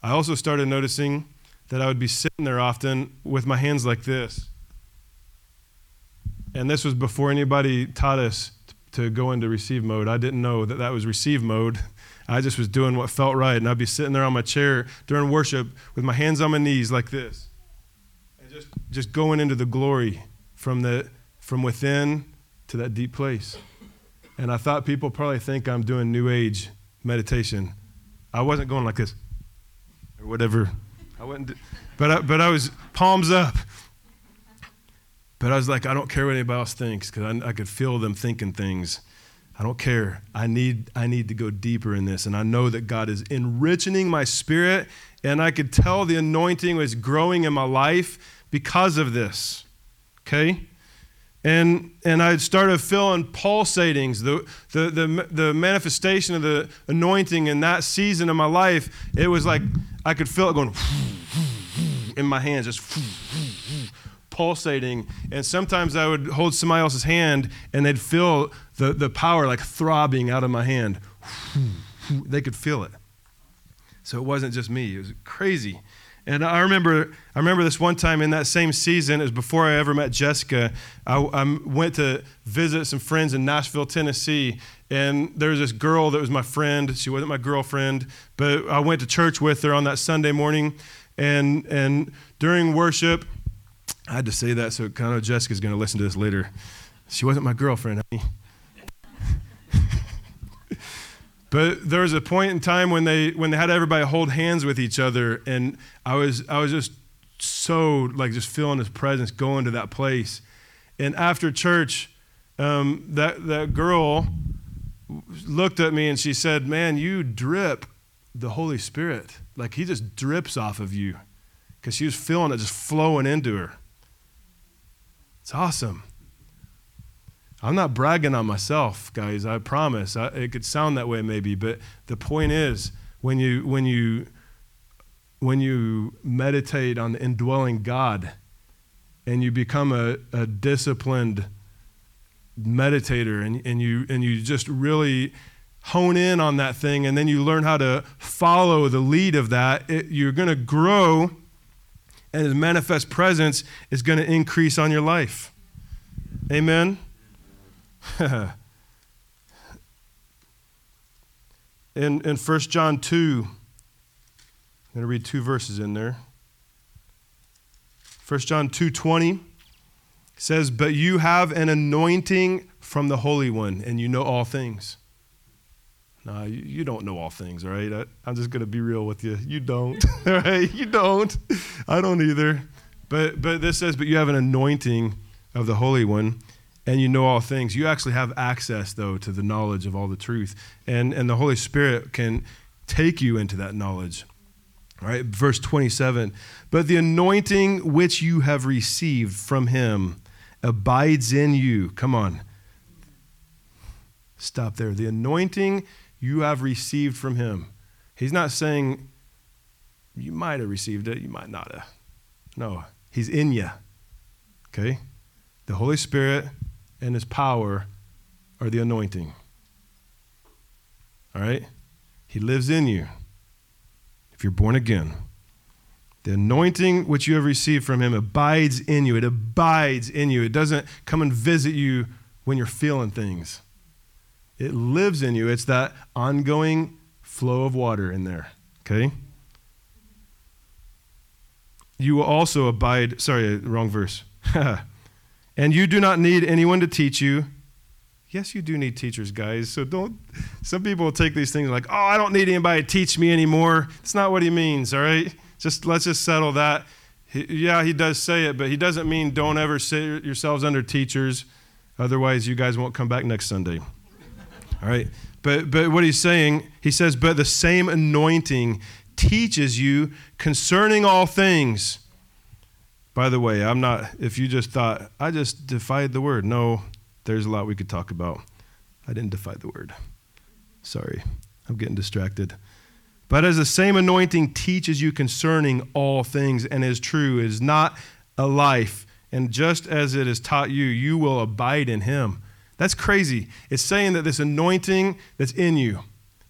I also started noticing that I would be sitting there often with my hands like this. And this was before anybody taught us to go into receive mode. I didn't know that that was receive mode. I just was doing what felt right. And I'd be sitting there on my chair during worship with my hands on my knees like this. And just, just going into the glory from the, from within to that deep place. And I thought people probably think I'm doing New Age meditation. I wasn't going like this or whatever. I wasn't, but I, but I was palms up. But I was like, I don't care what anybody else thinks because I, I could feel them thinking things. I don't care. I need, I need to go deeper in this. And I know that God is enriching my spirit, and I could tell the anointing was growing in my life because of this. Okay? And and I started feeling pulsatings, the, the, the, the manifestation of the anointing in that season of my life. It was like I could feel it going in my hands, just pulsating. And sometimes I would hold somebody else's hand and they'd feel the, the power like throbbing out of my hand. They could feel it. So it wasn't just me, it was crazy. And I remember, I remember this one time in that same season, it was before I ever met Jessica. I, I went to visit some friends in Nashville, Tennessee, and there was this girl that was my friend. She wasn't my girlfriend, but I went to church with her on that Sunday morning. And, and during worship, I had to say that so kind of Jessica's going to listen to this later. She wasn't my girlfriend, honey. But there was a point in time when they when they had everybody hold hands with each other, and I was I was just so like just feeling His presence, going to that place. And after church, um, that that girl looked at me and she said, "Man, you drip the Holy Spirit. Like He just drips off of you." Because she was feeling it just flowing into her. It's awesome. I'm not bragging on myself, guys. I promise. I, it could sound that way maybe, but the point is when you when you when you meditate on the indwelling God and you become a, a disciplined meditator and, and you and you just really hone in on that thing and then you learn how to follow the lead of that, it, you're going to grow and his manifest presence is going to increase on your life. Amen. in in 1 John 2, I'm going to read two verses in there. 1 John 2:20 says, "But you have an anointing from the Holy One, and you know all things." No, you, don't know all things, right? I, I'm just going to be real with you. You don't, right? You don't. I don't either. But, but this says, but you have an anointing of the Holy One, and you know all things. You actually have access, though, to the knowledge of all the truth. And, and the Holy Spirit can take you into that knowledge. All right, verse 27. But the anointing which you have received from him abides in you. Come on. Stop there. The anointing you have received from him. He's not saying you might have received it, you might not have. No, he's in you. Okay? The Holy Spirit and his power are the anointing. All right? He lives in you if you're born again. The anointing which you have received from him abides in you. It abides in you. It doesn't come and visit you when you're feeling things. It lives in you. It's that ongoing flow of water in there. Okay? You will also abide, sorry, wrong verse. and you do not need anyone to teach you. Yes, you do need teachers, guys. So don't, some people will take these things like, oh, I don't need anybody to teach me anymore. It's not what he means, all right? Just let's just settle that. He, yeah, he does say it, but he doesn't mean don't ever sit yourselves under teachers. Otherwise, you guys won't come back next Sunday. All right. But, but what he's saying, he says, but the same anointing teaches you concerning all things. By the way, I'm not, if you just thought, I just defied the word. No, there's a lot we could talk about. I didn't defy the word. Sorry, I'm getting distracted. But as the same anointing teaches you concerning all things and is true, is not a life, and just as it has taught you, you will abide in him. That's crazy. It's saying that this anointing that's in you,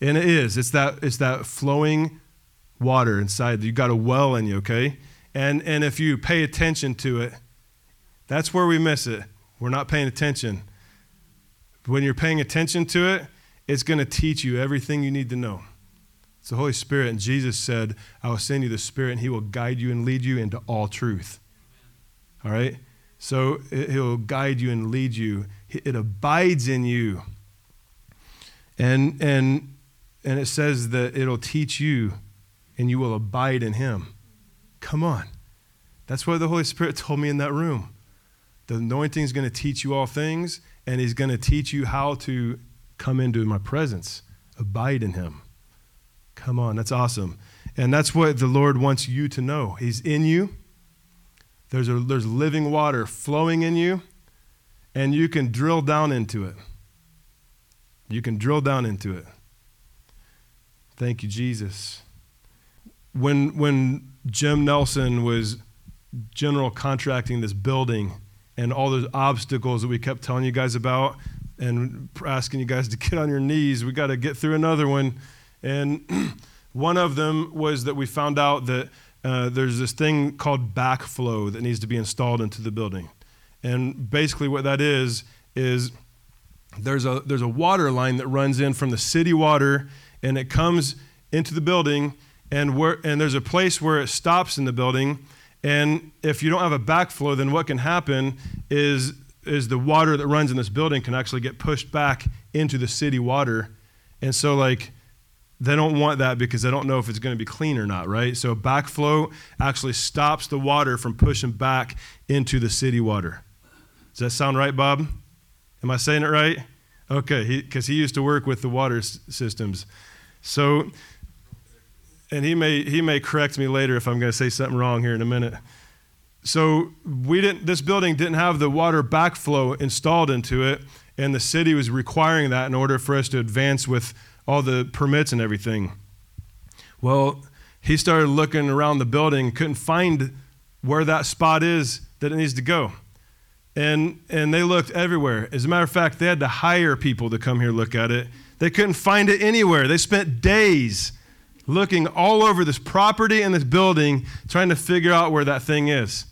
and it is, it's that, it's that flowing water inside. You've got a well in you, okay? And, and if you pay attention to it, that's where we miss it. We're not paying attention. When you're paying attention to it, it's going to teach you everything you need to know. It's the Holy Spirit. And Jesus said, I will send you the Spirit, and He will guide you and lead you into all truth. All right? So He'll guide you and lead you it abides in you. And, and, and it says that it'll teach you and you will abide in him. Come on. That's what the Holy Spirit told me in that room. The anointing is going to teach you all things, and he's going to teach you how to come into my presence, abide in him. Come on, that's awesome. And that's what the Lord wants you to know. He's in you. There's, a, there's living water flowing in you and you can drill down into it. You can drill down into it. Thank you, Jesus. When, when Jim Nelson was general contracting this building and all those obstacles that we kept telling you guys about and asking you guys to get on your knees, we got to get through another one. And one of them was that we found out that uh, there's this thing called backflow that needs to be installed into the building. And basically, what that is, is there's a, there's a water line that runs in from the city water and it comes into the building, and, where, and there's a place where it stops in the building. And if you don't have a backflow, then what can happen is, is the water that runs in this building can actually get pushed back into the city water. And so, like, they don't want that because they don't know if it's going to be clean or not, right? So backflow actually stops the water from pushing back into the city water. Does that sound right, Bob? Am I saying it right? Okay, because he, he, used to work with the water s- systems. So, and he may he may correct me later if I'm going to say something wrong here in a minute. So we didn't. This building didn't have the water backflow installed into it, and the city was requiring that in order for us to advance with all the permits and everything. Well, he started looking around the building, couldn't find where that spot is that it needs to go. And, and they looked everywhere. As a matter of fact, they had to hire people to come here look at it. They couldn't find it anywhere. They spent days looking all over this property and this building trying to figure out where that thing is.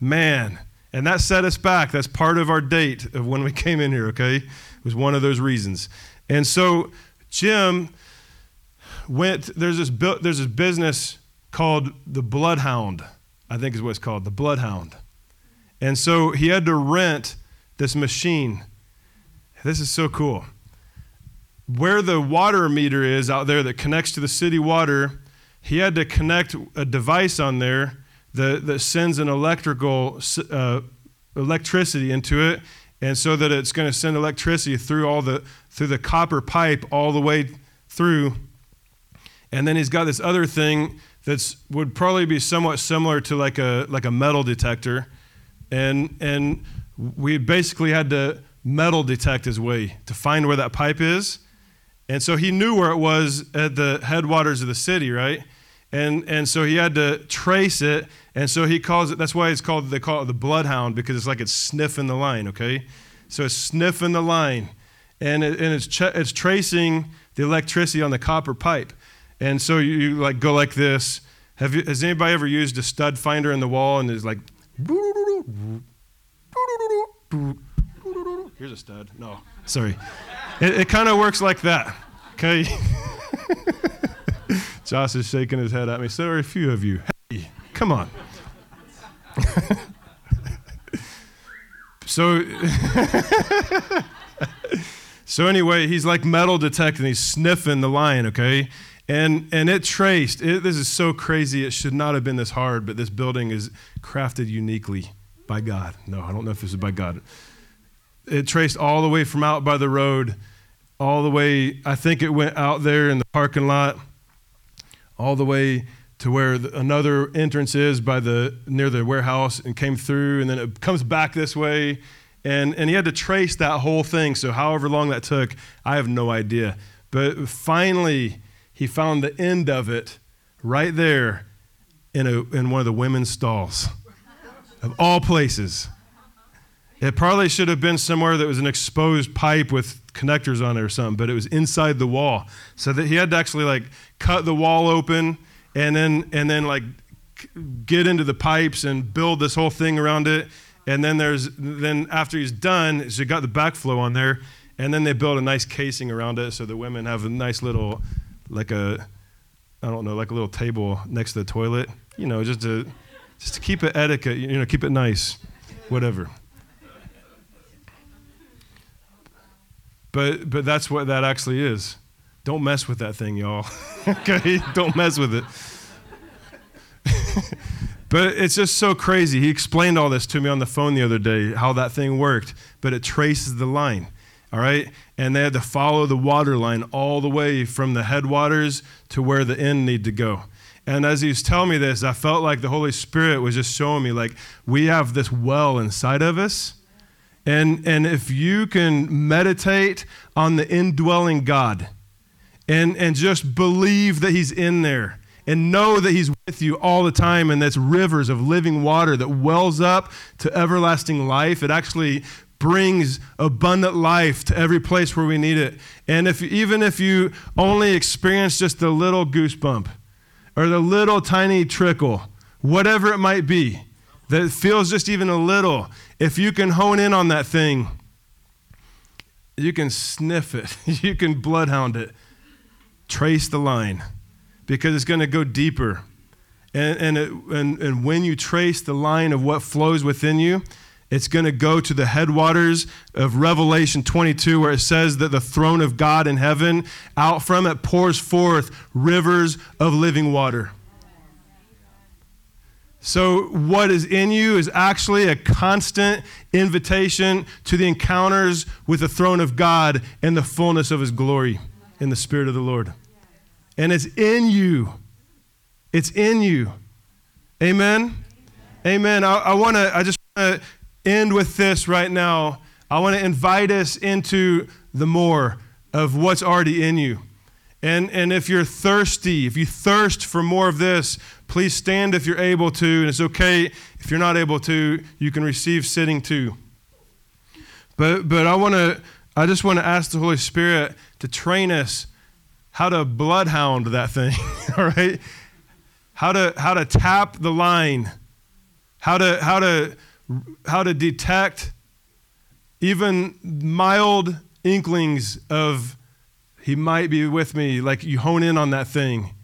Man, and that set us back. That's part of our date of when we came in here, okay? It was one of those reasons. And so Jim went, there's this, there's this business called the Bloodhound, I think is what it's called, the Bloodhound. And so he had to rent this machine. This is so cool. Where the water meter is out there that connects to the city water, he had to connect a device on there that, that sends an electrical uh, electricity into it and so that it's going to send electricity through all the through the copper pipe all the way through. And then he's got this other thing that's would probably be somewhat similar to like a like a metal detector. And and we basically had to metal detect his way to find where that pipe is and so he knew where it was at the headwaters of the city right and and so he had to trace it and so he calls it, that's why it's called, they call it the bloodhound, because it's like it's sniffing the line, okay? So it's sniffing the line. And, it, and it's, ch- it's tracing the electricity on the copper pipe. And so you, you like go like this. Have you, has anybody ever used a stud finder in the wall and it's like, here's a stud. No, sorry. It, it kind of works like that, okay? Josh is shaking his head at me. So are a few of you. Hey, come on. so, so anyway, he's like metal detecting. He's sniffing the line, okay? And, and it traced. It, this is so crazy. It should not have been this hard, but this building is crafted uniquely by God. No, I don't know if this is by God. It traced all the way from out by the road, all the way, I think it went out there in the parking lot, all the way to where the, another entrance is by the near the warehouse and came through and then it comes back this way. And and he had to trace that whole thing. So however long that took i have no idea. But finally he found the end of it right there in, a, in one of the women's stalls of all places it probably should have been somewhere that was an exposed pipe with connectors on it or something but it was inside the wall so that he had to actually like cut the wall open and then and then like get into the pipes and build this whole thing around it. And then there's then after he's done, so got the backflow on there, and then they build a nice casing around it so the women have a nice little like a I don't know, like a little table next to the toilet. You know, just to just to keep it etiquette, you know, keep it nice. Whatever. But but that's what that actually is. Don't mess with that thing, y'all. okay? Don't mess with it. but it's just so crazy. He explained all this to me on the phone the other day, how that thing worked, but it traces the line. All right? And they had to follow the water line all the way from the headwaters to where the end need to go. And as he was telling me this, I felt like the Holy Spirit was just showing me like we have this well inside of us. And, and if you can meditate on the indwelling God, and, and just believe that He's in there and know that He's with you all the time and that's rivers of living water that wells up to everlasting life. It actually brings abundant life to every place where we need it. And if even if you only experience just a little goosebump, or the little tiny trickle, whatever it might be, that feels just even a little, if you can hone in on that thing, you can sniff it, you can bloodhound it, trace the line, because it's going to go deeper. And, and, it, and, and when you trace the line of what flows within you, it's going to go to the headwaters of Revelation 22, where it says that the throne of God in heaven, out from it pours forth rivers of living water. So, what is in you is actually a constant invitation to the encounters with the throne of God and the fullness of His glory in the Spirit of the Lord. And it's in you. It's in you. Amen. Amen. I, I want to, I just want to end with this right now. I want to invite us into the more of what's already in you. And, and if you're thirsty, if you thirst for more of this, please stand if you're able to. And it's okay if you're not able to, you can receive sitting too. But, but I, wanna, I just want to ask the Holy Spirit to train us how to bloodhound that thing, all right? How to, how to tap the line, how to, how, to, how to detect even mild inklings of he might be with me. Like you hone in on that thing.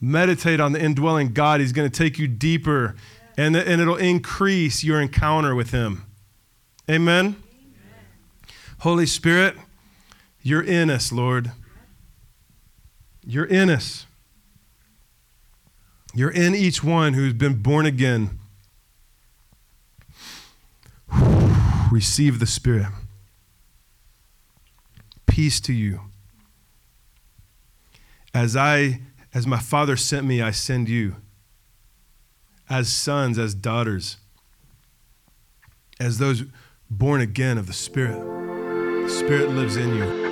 Meditate on the indwelling God. He's going to take you deeper and, and it'll increase your encounter with Him. Amen? Amen? Holy Spirit, you're in us, Lord. You're in us. You're in each one who's been born again. Receive the Spirit. Peace to you. As I as my Father sent me, I send you. As sons, as daughters, as those born again of the Spirit. The Spirit lives in you.